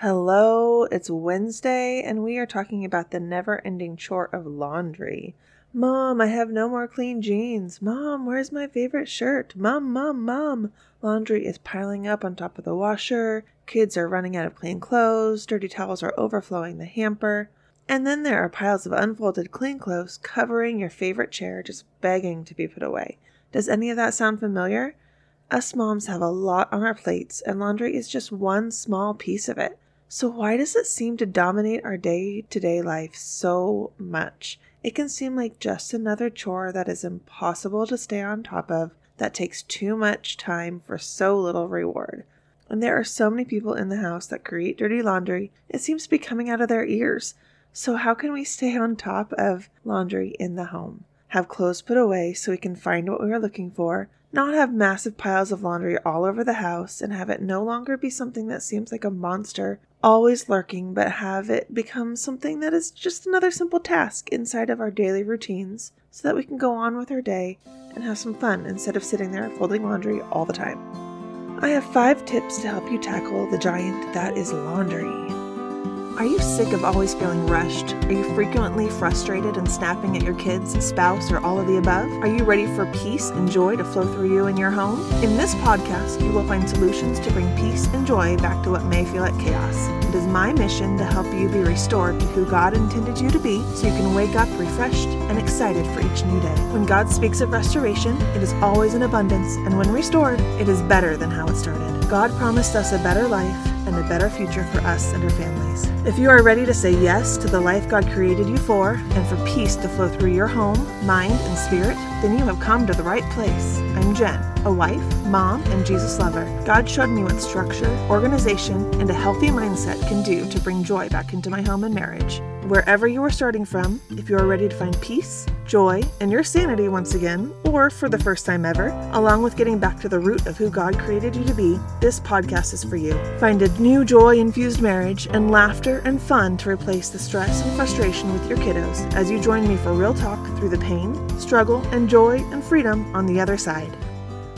Hello, it's Wednesday, and we are talking about the never ending chore of laundry. Mom, I have no more clean jeans. Mom, where's my favorite shirt? Mom, mom, mom. Laundry is piling up on top of the washer. Kids are running out of clean clothes. Dirty towels are overflowing the hamper. And then there are piles of unfolded clean clothes covering your favorite chair, just begging to be put away. Does any of that sound familiar? Us moms have a lot on our plates, and laundry is just one small piece of it. So, why does it seem to dominate our day to day life so much? It can seem like just another chore that is impossible to stay on top of, that takes too much time for so little reward. And there are so many people in the house that create dirty laundry, it seems to be coming out of their ears. So, how can we stay on top of laundry in the home? Have clothes put away so we can find what we are looking for, not have massive piles of laundry all over the house, and have it no longer be something that seems like a monster always lurking, but have it become something that is just another simple task inside of our daily routines so that we can go on with our day and have some fun instead of sitting there folding laundry all the time. I have five tips to help you tackle the giant that is laundry. Are you sick of always feeling rushed? Are you frequently frustrated and snapping at your kids, spouse, or all of the above? Are you ready for peace and joy to flow through you and your home? In this podcast, you will find solutions to bring peace and joy back to what may feel like chaos. It is my mission to help you be restored to who God intended you to be so you can wake up refreshed and excited for each new day. When God speaks of restoration, it is always in abundance, and when restored, it is better than how it started. God promised us a better life and a better future for us and our families. If you are ready to say yes to the life God created you for and for peace to flow through your home, mind, and spirit, then you have come to the right place. I'm Jen, a wife, mom, and Jesus lover. God showed me what structure, organization, and a healthy mindset can do to bring joy back into my home and marriage. Wherever you are starting from, if you are ready to find peace, joy, and your sanity once again, or for the first time ever, along with getting back to the root of who God created you to be, this podcast is for you. Find a new joy infused marriage and laughter and fun to replace the stress and frustration with your kiddos as you join me for real talk through the pain, struggle, and joy and freedom on the other side.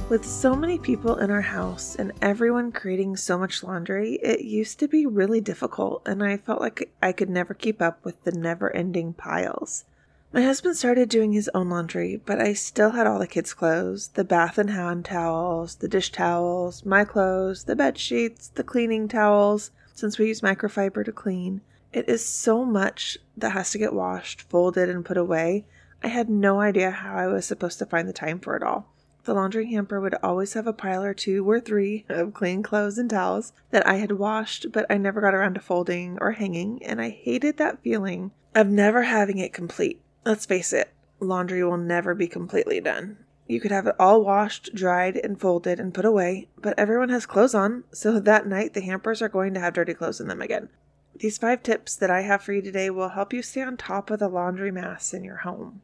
With so many people in our house and everyone creating so much laundry, it used to be really difficult, and I felt like I could never keep up with the never ending piles. My husband started doing his own laundry, but I still had all the kids' clothes the bath and hand towels, the dish towels, my clothes, the bed sheets, the cleaning towels, since we use microfiber to clean. It is so much that has to get washed, folded, and put away. I had no idea how I was supposed to find the time for it all. The laundry hamper would always have a pile or two or three of clean clothes and towels that I had washed, but I never got around to folding or hanging, and I hated that feeling of never having it complete. Let's face it, laundry will never be completely done. You could have it all washed, dried, and folded and put away, but everyone has clothes on, so that night the hampers are going to have dirty clothes in them again. These five tips that I have for you today will help you stay on top of the laundry mass in your home.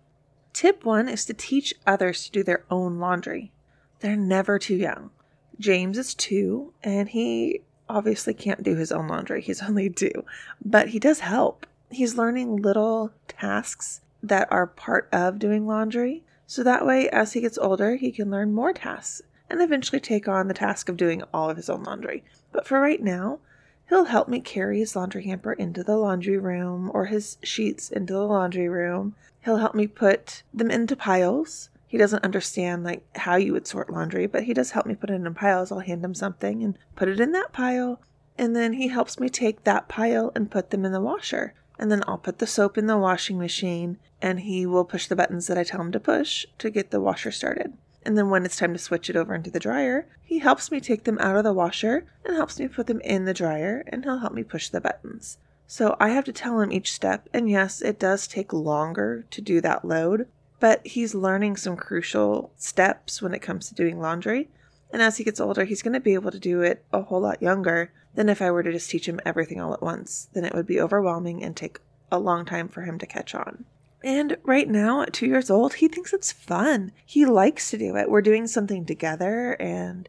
Tip one is to teach others to do their own laundry. They're never too young. James is two, and he obviously can't do his own laundry. He's only two, but he does help. He's learning little tasks that are part of doing laundry. So that way, as he gets older, he can learn more tasks and eventually take on the task of doing all of his own laundry. But for right now, he'll help me carry his laundry hamper into the laundry room or his sheets into the laundry room He'll help me put them into piles. He doesn't understand like how you would sort laundry, but he does help me put it in piles. I'll hand him something and put it in that pile. And then he helps me take that pile and put them in the washer. And then I'll put the soap in the washing machine and he will push the buttons that I tell him to push to get the washer started. And then when it's time to switch it over into the dryer, he helps me take them out of the washer and helps me put them in the dryer and he'll help me push the buttons. So I have to tell him each step, and yes, it does take longer to do that load, but he's learning some crucial steps when it comes to doing laundry. And as he gets older, he's going to be able to do it a whole lot younger than if I were to just teach him everything all at once. Then it would be overwhelming and take a long time for him to catch on. And right now, at two years old, he thinks it's fun. He likes to do it. We're doing something together and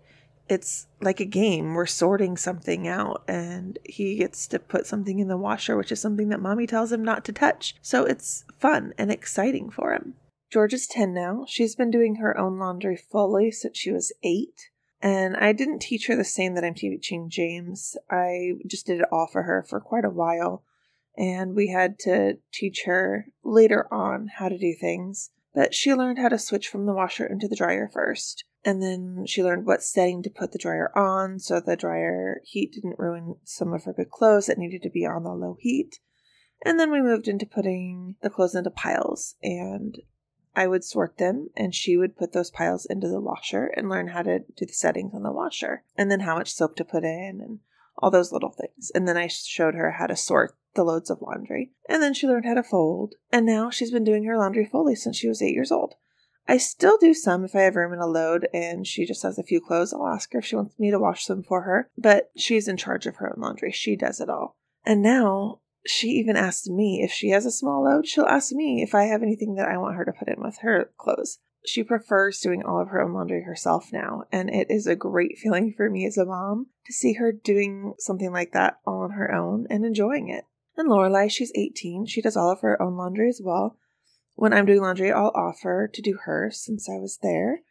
it's like a game. We're sorting something out, and he gets to put something in the washer, which is something that mommy tells him not to touch. So it's fun and exciting for him. George is 10 now. She's been doing her own laundry fully since she was 8. And I didn't teach her the same that I'm teaching James. I just did it all for her for quite a while. And we had to teach her later on how to do things. But she learned how to switch from the washer into the dryer first. And then she learned what setting to put the dryer on so the dryer heat didn't ruin some of her good clothes that needed to be on the low heat. And then we moved into putting the clothes into piles. And I would sort them, and she would put those piles into the washer and learn how to do the settings on the washer, and then how much soap to put in, and all those little things. And then I showed her how to sort the loads of laundry. And then she learned how to fold. And now she's been doing her laundry fully since she was eight years old. I still do some if I have room in a load and she just has a few clothes. I'll ask her if she wants me to wash them for her. But she's in charge of her own laundry. She does it all. And now she even asks me if she has a small load, she'll ask me if I have anything that I want her to put in with her clothes. She prefers doing all of her own laundry herself now, and it is a great feeling for me as a mom to see her doing something like that all on her own and enjoying it. And Lorelai, she's 18. She does all of her own laundry as well. When I'm doing laundry, I'll offer to do hers since I was there,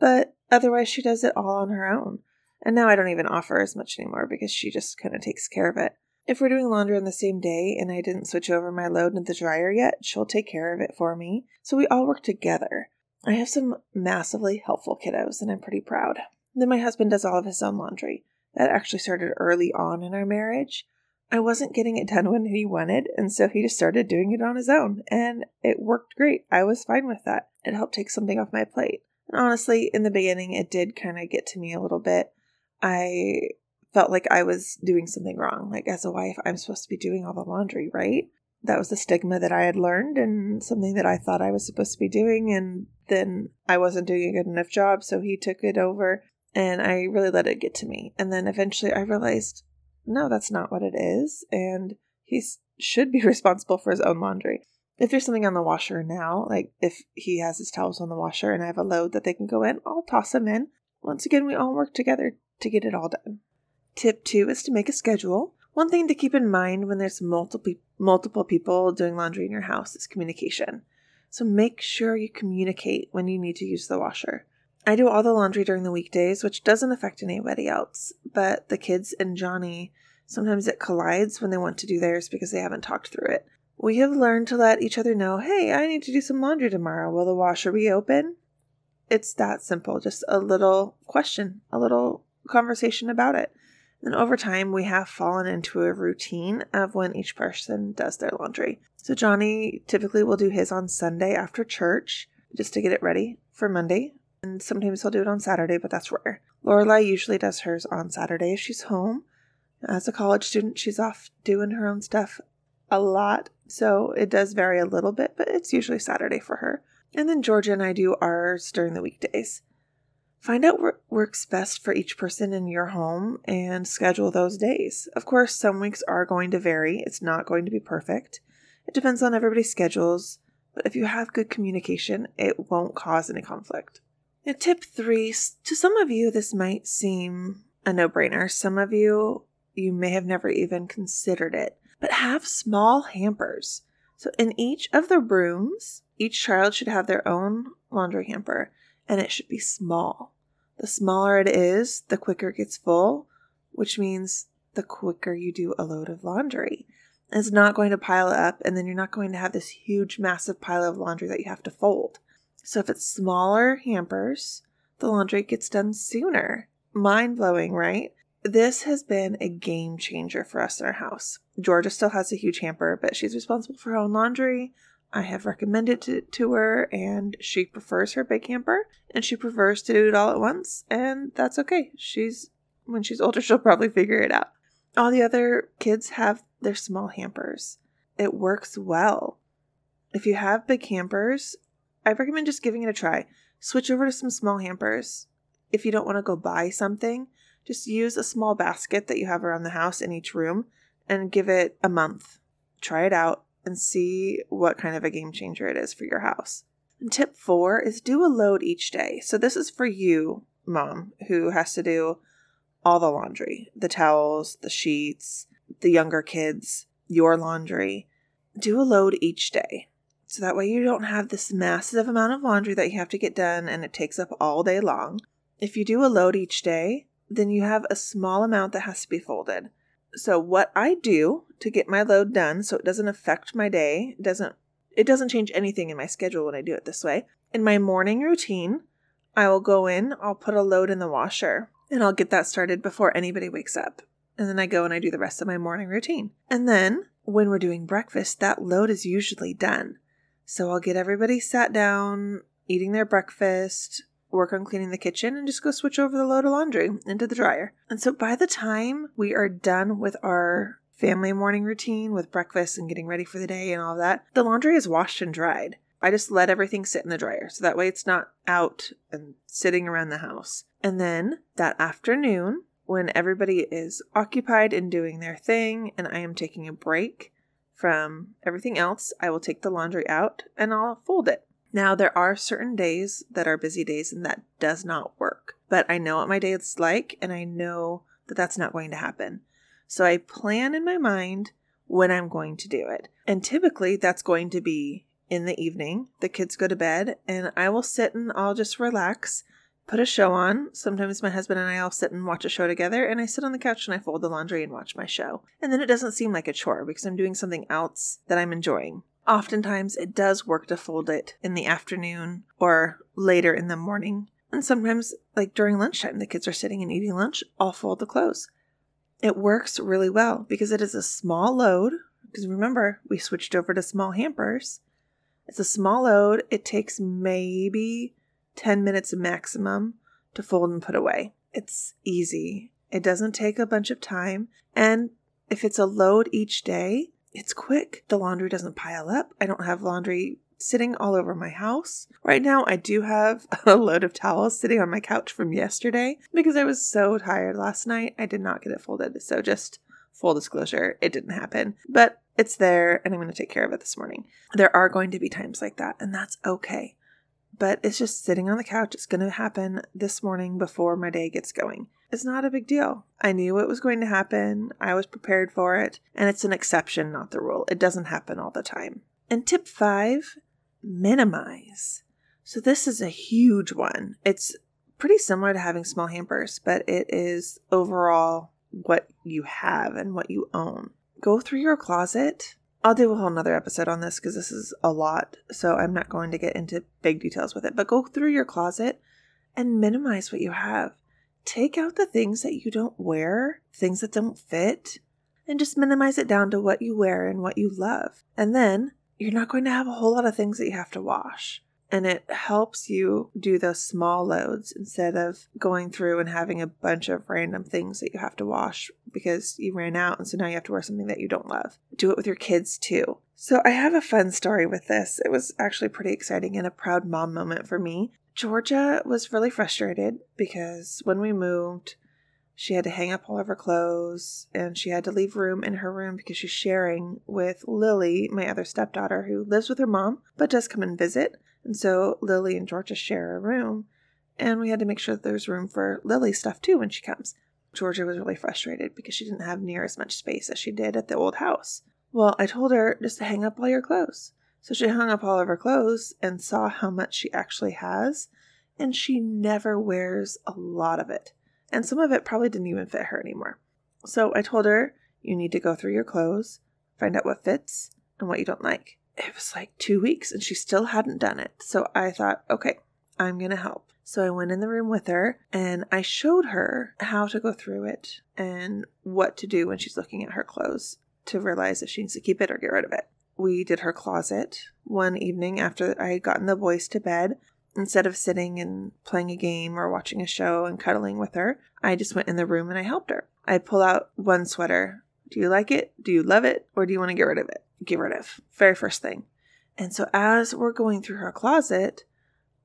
but otherwise, she does it all on her own. And now I don't even offer as much anymore because she just kind of takes care of it. If we're doing laundry on the same day and I didn't switch over my load into the dryer yet, she'll take care of it for me. So we all work together. I have some massively helpful kiddos and I'm pretty proud. Then my husband does all of his own laundry. That actually started early on in our marriage. I wasn't getting it done when he wanted, and so he just started doing it on his own, and it worked great. I was fine with that. It helped take something off my plate. And honestly, in the beginning, it did kind of get to me a little bit. I felt like I was doing something wrong. Like, as a wife, I'm supposed to be doing all the laundry, right? That was the stigma that I had learned and something that I thought I was supposed to be doing. And then I wasn't doing a good enough job. So he took it over and I really let it get to me. And then eventually I realized, no, that's not what it is. And he should be responsible for his own laundry. If there's something on the washer now, like if he has his towels on the washer and I have a load that they can go in, I'll toss them in. Once again, we all work together to get it all done. Tip two is to make a schedule. One thing to keep in mind when there's multiple multiple people doing laundry in your house is communication. So make sure you communicate when you need to use the washer. I do all the laundry during the weekdays, which doesn't affect anybody else, but the kids and Johnny sometimes it collides when they want to do theirs because they haven't talked through it. We have learned to let each other know, hey, I need to do some laundry tomorrow. Will the washer be open? It's that simple. Just a little question, a little conversation about it. And over time, we have fallen into a routine of when each person does their laundry. So Johnny typically will do his on Sunday after church just to get it ready for Monday. And sometimes he'll do it on Saturday, but that's rare. Lorelai usually does hers on Saturday if she's home. As a college student, she's off doing her own stuff a lot. So it does vary a little bit, but it's usually Saturday for her. And then Georgia and I do ours during the weekdays. Find out what works best for each person in your home and schedule those days. Of course, some weeks are going to vary, it's not going to be perfect. It depends on everybody's schedules, but if you have good communication, it won't cause any conflict. And tip three to some of you, this might seem a no brainer. Some of you, you may have never even considered it, but have small hampers. So in each of the rooms, each child should have their own laundry hamper and it should be small. The smaller it is, the quicker it gets full, which means the quicker you do a load of laundry. It's not going to pile up, and then you're not going to have this huge, massive pile of laundry that you have to fold. So if it's smaller hampers, the laundry gets done sooner. Mind blowing, right? This has been a game changer for us in our house. Georgia still has a huge hamper, but she's responsible for her own laundry. I have recommended it to her, and she prefers her big hamper, and she prefers to do it all at once, and that's okay. She's when she's older, she'll probably figure it out. All the other kids have their small hampers. It works well. If you have big hampers, I recommend just giving it a try. Switch over to some small hampers. If you don't want to go buy something, just use a small basket that you have around the house in each room and give it a month. Try it out and see what kind of a game changer it is for your house. And tip four is do a load each day. So this is for you, mom, who has to do all the laundry the towels, the sheets, the younger kids, your laundry. Do a load each day. So that way you don't have this massive amount of laundry that you have to get done and it takes up all day long. if you do a load each day, then you have a small amount that has to be folded. So what I do to get my load done so it doesn't affect my day, doesn't it doesn't change anything in my schedule when I do it this way. In my morning routine, I will go in, I'll put a load in the washer, and I'll get that started before anybody wakes up. And then I go and I do the rest of my morning routine. And then when we're doing breakfast, that load is usually done. So I'll get everybody sat down, eating their breakfast, work on cleaning the kitchen, and just go switch over the load of laundry into the dryer. And so by the time we are done with our family morning routine with breakfast and getting ready for the day and all that, the laundry is washed and dried. I just let everything sit in the dryer so that way it's not out and sitting around the house. And then that afternoon, when everybody is occupied in doing their thing and I am taking a break from everything else, I will take the laundry out and I'll fold it. Now, there are certain days that are busy days and that does not work, but I know what my day is like and I know that that's not going to happen. So I plan in my mind when I'm going to do it. And typically that's going to be in the evening. The kids go to bed and I will sit and I'll just relax, put a show on. Sometimes my husband and I all sit and watch a show together and I sit on the couch and I fold the laundry and watch my show. And then it doesn't seem like a chore because I'm doing something else that I'm enjoying. Oftentimes, it does work to fold it in the afternoon or later in the morning. And sometimes, like during lunchtime, the kids are sitting and eating lunch, I'll fold the clothes. It works really well because it is a small load. Because remember, we switched over to small hampers. It's a small load. It takes maybe 10 minutes maximum to fold and put away. It's easy. It doesn't take a bunch of time. And if it's a load each day, it's quick. The laundry doesn't pile up. I don't have laundry sitting all over my house. Right now, I do have a load of towels sitting on my couch from yesterday because I was so tired last night. I did not get it folded. So, just full disclosure, it didn't happen. But it's there and I'm going to take care of it this morning. There are going to be times like that, and that's okay. But it's just sitting on the couch. It's going to happen this morning before my day gets going. It's not a big deal. I knew it was going to happen. I was prepared for it. And it's an exception, not the rule. It doesn't happen all the time. And tip five minimize. So, this is a huge one. It's pretty similar to having small hampers, but it is overall what you have and what you own. Go through your closet. I'll do a whole nother episode on this because this is a lot. So, I'm not going to get into big details with it, but go through your closet and minimize what you have take out the things that you don't wear, things that don't fit, and just minimize it down to what you wear and what you love. And then you're not going to have a whole lot of things that you have to wash. And it helps you do those small loads instead of going through and having a bunch of random things that you have to wash because you ran out. And so now you have to wear something that you don't love. Do it with your kids too. So I have a fun story with this. It was actually pretty exciting and a proud mom moment for me. Georgia was really frustrated because when we moved, she had to hang up all of her clothes and she had to leave room in her room because she's sharing with Lily, my other stepdaughter, who lives with her mom but does come and visit. And so Lily and Georgia share a room. And we had to make sure that there's room for Lily's stuff too when she comes. Georgia was really frustrated because she didn't have near as much space as she did at the old house. Well, I told her just to hang up all your clothes. So she hung up all of her clothes and saw how much she actually has, and she never wears a lot of it. And some of it probably didn't even fit her anymore. So I told her, you need to go through your clothes, find out what fits and what you don't like. It was like two weeks and she still hadn't done it. So I thought, okay, I'm going to help. So I went in the room with her and I showed her how to go through it and what to do when she's looking at her clothes to realize if she needs to keep it or get rid of it we did her closet one evening after I had gotten the boys to bed. Instead of sitting and playing a game or watching a show and cuddling with her, I just went in the room and I helped her. I pull out one sweater. Do you like it? Do you love it? Or do you want to get rid of it? Get rid of. Very first thing. And so as we're going through her closet,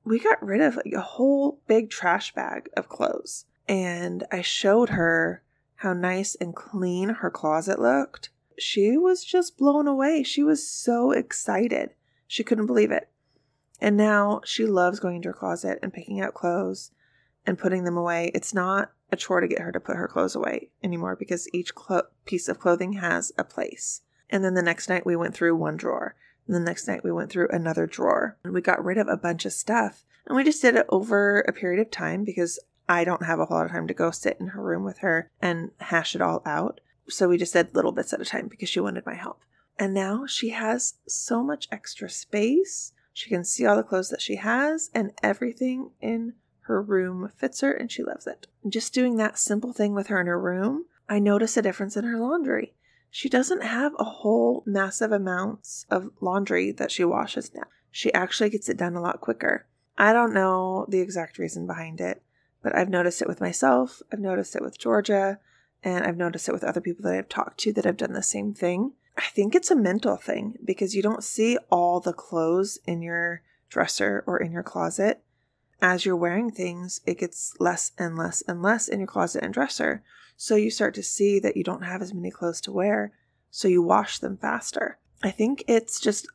we got rid of like a whole big trash bag of clothes. And I showed her how nice and clean her closet looked she was just blown away. She was so excited. She couldn't believe it. And now she loves going to her closet and picking out clothes and putting them away. It's not a chore to get her to put her clothes away anymore because each clo- piece of clothing has a place. And then the next night we went through one drawer. And the next night we went through another drawer. And we got rid of a bunch of stuff. And we just did it over a period of time because I don't have a whole lot of time to go sit in her room with her and hash it all out. So we just did little bits at a time because she wanted my help. And now she has so much extra space. She can see all the clothes that she has, and everything in her room fits her, and she loves it. Just doing that simple thing with her in her room, I notice a difference in her laundry. She doesn't have a whole massive amounts of laundry that she washes now. She actually gets it done a lot quicker. I don't know the exact reason behind it, but I've noticed it with myself, I've noticed it with Georgia, and I've noticed it with other people that I've talked to that have done the same thing. I think it's a mental thing because you don't see all the clothes in your dresser or in your closet. As you're wearing things, it gets less and less and less in your closet and dresser. So you start to see that you don't have as many clothes to wear, so you wash them faster. I think it's just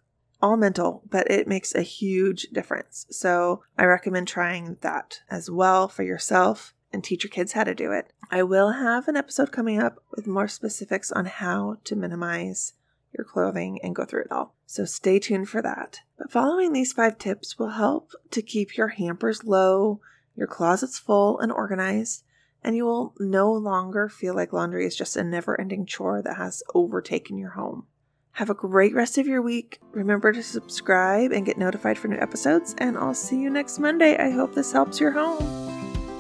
all mental, but it makes a huge difference. So I recommend trying that as well for yourself and teach your kids how to do it. I will have an episode coming up with more specifics on how to minimize your clothing and go through it all. So stay tuned for that. But following these five tips will help to keep your hampers low, your closets full and organized, and you will no longer feel like laundry is just a never ending chore that has overtaken your home. Have a great rest of your week. Remember to subscribe and get notified for new episodes, and I'll see you next Monday. I hope this helps your home.